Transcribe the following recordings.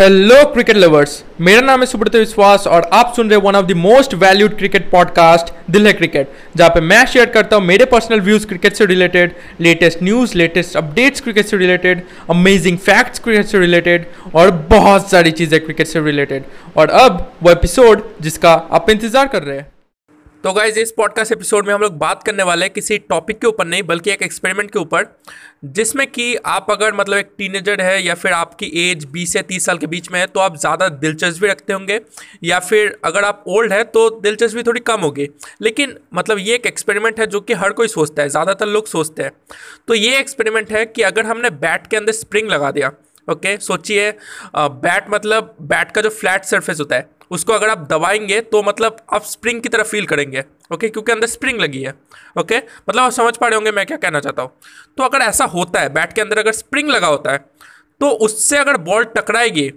Hello cricket lovers मेरा नाम है सुब्रत विश्वास और आप सुन रहे one of the most valued cricket podcast दिल है क्रिकेट जहाँ पे मैं शेयर करता हूँ मेरे पर्सनल व्यूज़ क्रिकेट से related latest news latest updates cricket से रिलेटेड अमेजिंग फैक्ट्स क्रिकेट से रिलेटेड और बहुत सारी चीज़ें क्रिकेट से रिलेटेड और अब वो एपिसोड जिसका आप इंतज़ार कर रहे हैं। तो गाइज़ इस पॉडकास्ट एपिसोड में हम लोग बात करने वाले हैं किसी टॉपिक के ऊपर नहीं, बल्कि एक एक्सपेरिमेंट के ऊपर, जिसमें कि आप अगर मतलब एक टीनेजर है या फिर आपकी एज 20 से 30 साल के बीच में है तो आप ज़्यादा दिलचस्पी रखते होंगे, या फिर अगर आप ओल्ड है तो दिलचस्पी थोड़ी कम होगी। लेकिन मतलब ये एक एक्सपेरिमेंट है जो कि हर कोई सोचता है, ज़्यादातर लोग सोचते हैं। तो ये एक्सपेरिमेंट है कि अगर हमने बैट के अंदर स्प्रिंग लगा दिया ओके सोचिए बैट मतलब बैट का जो फ्लैट सरफेस होता है उसको अगर आप दबाएँगे तो मतलब आप स्प्रिंग की तरह फील करेंगे ओके क्योंकि अंदर स्प्रिंग लगी है ओके मतलब आप समझ पा रहे होंगे मैं क्या कहना चाहता हूँ। तो अगर ऐसा होता है बैट के अंदर अगर स्प्रिंग लगा होता है तो उससे अगर बॉल टकराएगी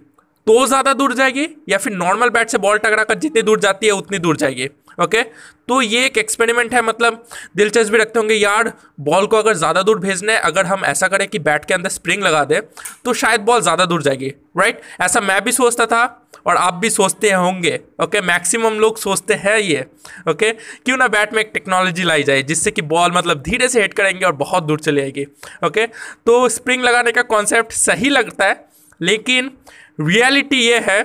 तो ज़्यादा दूर जाएगी या फिर नॉर्मल बैट से बॉल टकरा कर जितनी दूर जाती है, उतनी दूर जाएगी। ओके? तो ये एक एक्सपेरिमेंट है मतलब दिलचस्पी रखते होंगे। यार बॉल को अगर ज़्यादा दूर भेजना है, अगर हम ऐसा करें कि बैट के अंदर स्प्रिंग लगा दें तो शायद बॉल ज़्यादा दूर जाएगी राइट ऐसा मैं भी सोचता था और आप भी सोचते होंगे, ओके? मैक्सिमम लोग सोचते हैं ये, ओके? क्यों ना बैट में एक टेक्नोलॉजी लाई जाए, जिससे कि बॉल मतलब धीरे से हिट करेंगे और बहुत दूर चली जाएगी ओके? तो स्प्रिंग लगाने का कॉन्सेप्ट सही लगता है, लेकिन रियलिटी ये है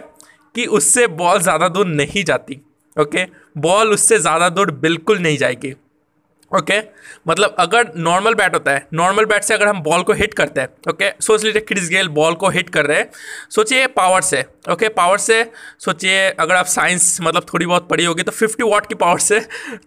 कि उससे बॉल ज़्यादा दूर नहीं जाती, ओके? बॉल उससे ज़्यादा दूर बिल्कुल नहीं जाएगी ओके okay? मतलब अगर नॉर्मल बैट होता है नॉर्मल बैट से अगर हम बॉल को हिट करते हैं, ओके okay? सोच लीजिए क्रिस गेल बॉल को हिट कर रहे हैं सोचिए पावर से, ओके okay? पावर से, सोचिए अगर आप साइंस मतलब थोड़ी बहुत पढ़ी होगी तो 50 वाट की पावर से,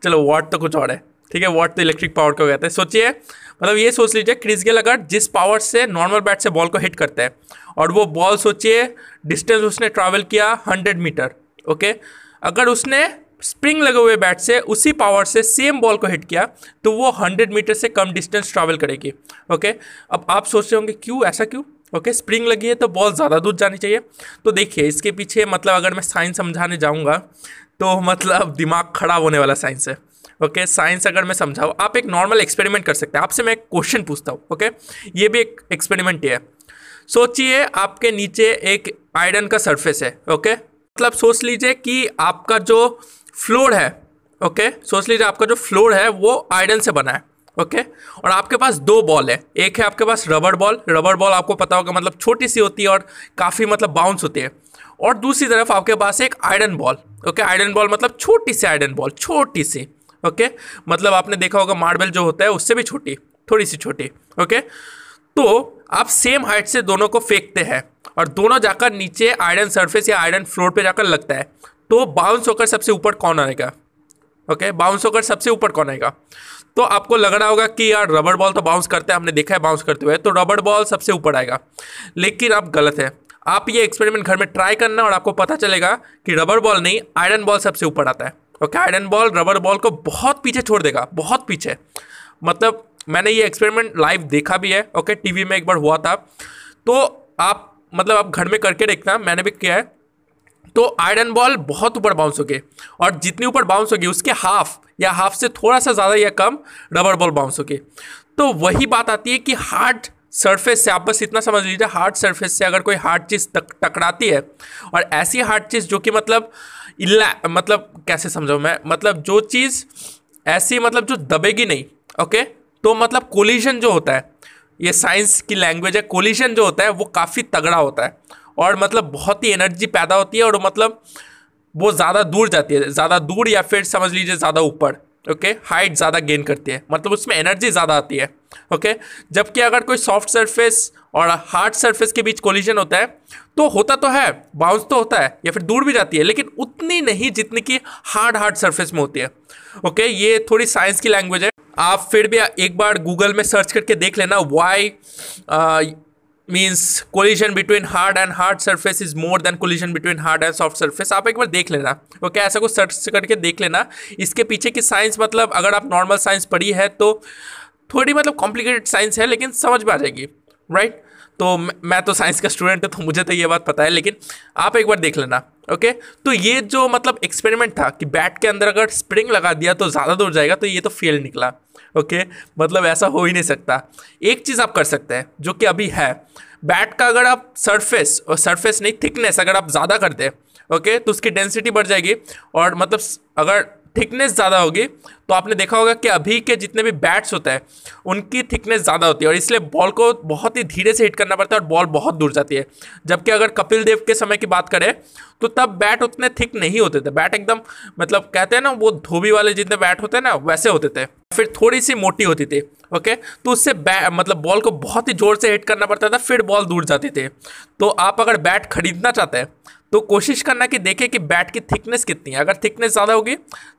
चलो वाट तो कुछ और है, ठीक है वाट तो इलेक्ट्रिक पावर को कहते हैं सोचिए मतलब ये सोच लीजिए क्रिस गेल अगर जिस पावर से नॉर्मल बैट से बॉल को हिट करते हैं, और वो बॉल सोचिए डिस्टेंस उसने ट्रैवल किया हंड्रेड मीटर ओके अगर उसने स्प्रिंग लगे हुए बैट से उसी पावर से सेम बॉल को हिट किया तो वो 100 मीटर से कम डिस्टेंस ट्रैवल करेगी। ओके अब आप सोच रहे होंगे क्यों? ऐसा क्यों? ओके स्प्रिंग लगी है तो बॉल ज़्यादा दूर जानी चाहिए। तो देखिए इसके पीछे मतलब अगर मैं साइंस समझाने जाऊँगा तो मतलब दिमाग खराब होने वाला साइंस है। ओके okay, साइंस अगर मैं समझाऊँ आप एक नॉर्मल एक्सपेरिमेंट कर सकते हैं। आपसे मैं एक क्वेश्चन पूछता हूँ ओके okay? ये भी एक एक्सपेरिमेंट ही है। सोचिए आपके नीचे एक आयरन का सरफेस है ओके okay? मतलब सोच लीजिए कि आपका जो फ्लोर है, ओके? सोच लीजिए आपका जो फ्लोर है, वो आयरन से बना है, ओके? और आपके पास दो बॉल है, एक है आपके पास रबर बॉल रबर बॉल आपको पता होगा मतलब छोटी सी होती है और काफ़ी मतलब बाउंस होती है, और दूसरी तरफ़ आपके पास एक iron ball, okay? Iron ball मतलब छोटी सी आयरन बॉल, छोटी सी, ओके? मतलब आपने देखा होगा मार्बल जो होता है, उससे भी छोटी, थोड़ी सी छोटी, ओके? तो आप सेम हाइट से दोनों को फेंकते हैं, और दोनों जाकर नीचे आयरन सरफेस या आयरन फ्लोर पे जाकर लगता है। तो बाउंस होकर सबसे ऊपर कौन आएगा? ओके बाउंस होकर सबसे ऊपर कौन आएगा? तो आपको लग रहा होगा कि यार रबर बॉल तो बाउंस करते हैं, हमने देखा है बाउंस करते हुए तो रबर बॉल सबसे ऊपर आएगा। लेकिन आप गलत है। आप ये एक्सपेरिमेंट घर में ट्राई करना और आपको पता चलेगा कि रबर बॉल नहीं आयरन बॉल सबसे ऊपर आता है। Okay iron ball rubber ball को बहुत पीछे छोड़ देगा, बहुत पीछे। मतलब मैंने ये एक्सपेरिमेंट लाइव देखा भी है। ओके टीवी में एक बार हुआ था। तो आप मतलब आप घर में करके देखना, मैंने भी किया है। तो आयरन बॉल बहुत ऊपर बाउंस होगी और जितनी ऊपर बाउंस होगी, उसके हाफ़ या हाफ़ से थोड़ा सा ज़्यादा या कम रबर बॉल बाउंस होगी तो वही बात आती है कि हार्ड सरफेस से, आप बस इतना समझ लीजिए हार्ड सरफेस से अगर कोई हार्ड चीज़ तक टकराती है, और ऐसी हार्ड चीज़ जो कि मतलब इला मतलब कैसे समझाऊँ मैं? मतलब जो चीज़ ऐसी मतलब जो दबेगी नहीं ओके तो मतलब कोलिजन जो होता है, ये साइंस की लैंग्वेज है कोलिजन जो होता है, वो काफ़ी तगड़ा होता है। और मतलब बहुत ही एनर्जी पैदा होती है और मतलब वो ज़्यादा दूर जाती है, ज़्यादा दूर या फिर समझ लीजिए ज़्यादा ऊपर ओके हाइट ज़्यादा गेन करती है मतलब उसमें एनर्जी ज़्यादा आती है ओके जबकि अगर कोई सॉफ्ट सरफेस और हार्ड सरफेस के बीच कोलिजन होता है तो होता तो है बाउंस तो होता है, या फिर दूर भी जाती है, लेकिन उतनी नहीं जितनी कि हार्ड हार्ड सरफेस में होती है ओके ये थोड़ी साइंस की लैंग्वेज है। आप फिर भी एक बार गूगल में सर्च करके देख लेना why means collision between hard and hard surface is more than collision between hard and soft surface आप एक बार देख लेना। ओके okay, ऐसा कुछ सर्च करके देख लेना। इसके पीछे की साइंस मतलब अगर आप नॉर्मल साइंस पढ़ी है तो थोड़ी मतलब कॉम्प्लिकेटेड साइंस है लेकिन समझ में आ जाएगी। Right right? तो मैं तो साइंस का स्टूडेंट हूँ तो मुझे तो ये बात पता है। लेकिन आप एक बार देख लेना। ओके? तो ये जो मतलब एक्सपेरिमेंट था कि बैट के अंदर अगर स्प्रिंग लगा दिया तो ज़्यादा दूर जाएगा तो ये तो फेल निकला, ओके? मतलब ऐसा हो ही नहीं सकता। एक चीज़ आप कर सकते हैं, जो कि अभी है। बैट का अगर आप सरफेस और सरफेस नहीं थिकनेस अगर आप ज़्यादा कर दें, ओके? तो उसकी डेंसिटी बढ़ जाएगी और मतलब अगर थिकनेस ज़्यादा होगी तो आपने देखा होगा कि अभी के जितने भी बैट्स होते हैं, उनकी थिकनेस ज़्यादा होती है और इसलिए बॉल को बहुत ही धीरे से हिट करना पड़ता है और बॉल बहुत दूर जाती है। जबकि अगर कपिल देव के समय की बात करें तो तब बैट उतने थिक नहीं होते थे। बैट एकदम मतलब कहते हैं ना, वो धोबी वाले जितने बैट होते हैं ना, वैसे होते थे। फिर थोड़ी सी मोटी होती थी ओके तो उससे मतलब बॉल को बहुत ही ज़ोर से हिट करना पड़ता था, फिर बॉल दूर जाती थी। तो आप अगर बैट खरीदना चाहते हैं तो कोशिश करना कि देखें कि बैट की थिकनेस कितनी है। अगर थिकनेस ज़्यादा होगी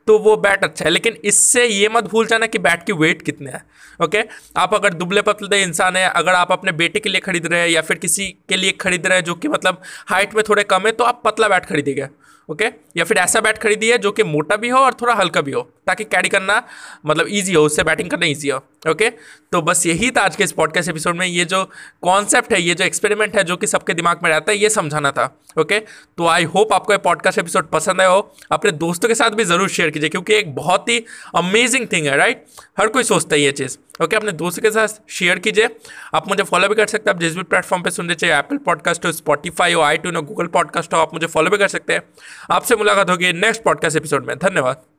तो वो बैट अच्छा है, लेकिन इससे ये मत भूल जाना कि बैट की वेट कितने है ओके आप अगर दुबले पतले इंसान है, अगर आप अपने बेटे के लिए खरीद रहे हैं या फिर किसी के लिए खरीद रहे हैं जो कि मतलब हाइट में थोड़े कम है तो आप पतला बैट खरीदिएगा ओके या फिर ऐसा बैट खरीदिए जो कि मोटा भी हो और थोड़ा हल्का भी हो। ताकि कैरी करना मतलब ईजी हो, उससे बैटिंग करना ईजी हो ओके तो बस यही था आज के इस पॉडकास्ट एपिसोड में। ये जो कॉन्सेप्ट है, ये जो एक्सपेरिमेंट है, जो कि सबके दिमाग में रहता है, ये समझाना था ओके तो आई होप आपको ये पॉडकास्ट एपिसोड पसंद आया हो। अपने दोस्तों के साथ भी ज़रूर शेयर कीजिए, क्योंकि एक बहुत ही अमेजिंग थिंग है राइट हर कोई सोचता है ये चीज़ ओके अपने दोस्तों के साथ शेयर कीजिए। आप मुझे फॉलो भी कर सकते हैं, आप जिस भी प्लेटफॉर्म पे रहे चाहिए एप्पल पॉडकास्ट हो स्पॉटीफाई हो आई हो गूगल पॉडकास्ट हो, आप मुझे फॉलो भी कर सकते हैं। आपसे मुलाकात होगी नेक्स्ट पॉडकास्ट एपिसोड में। धन्यवाद।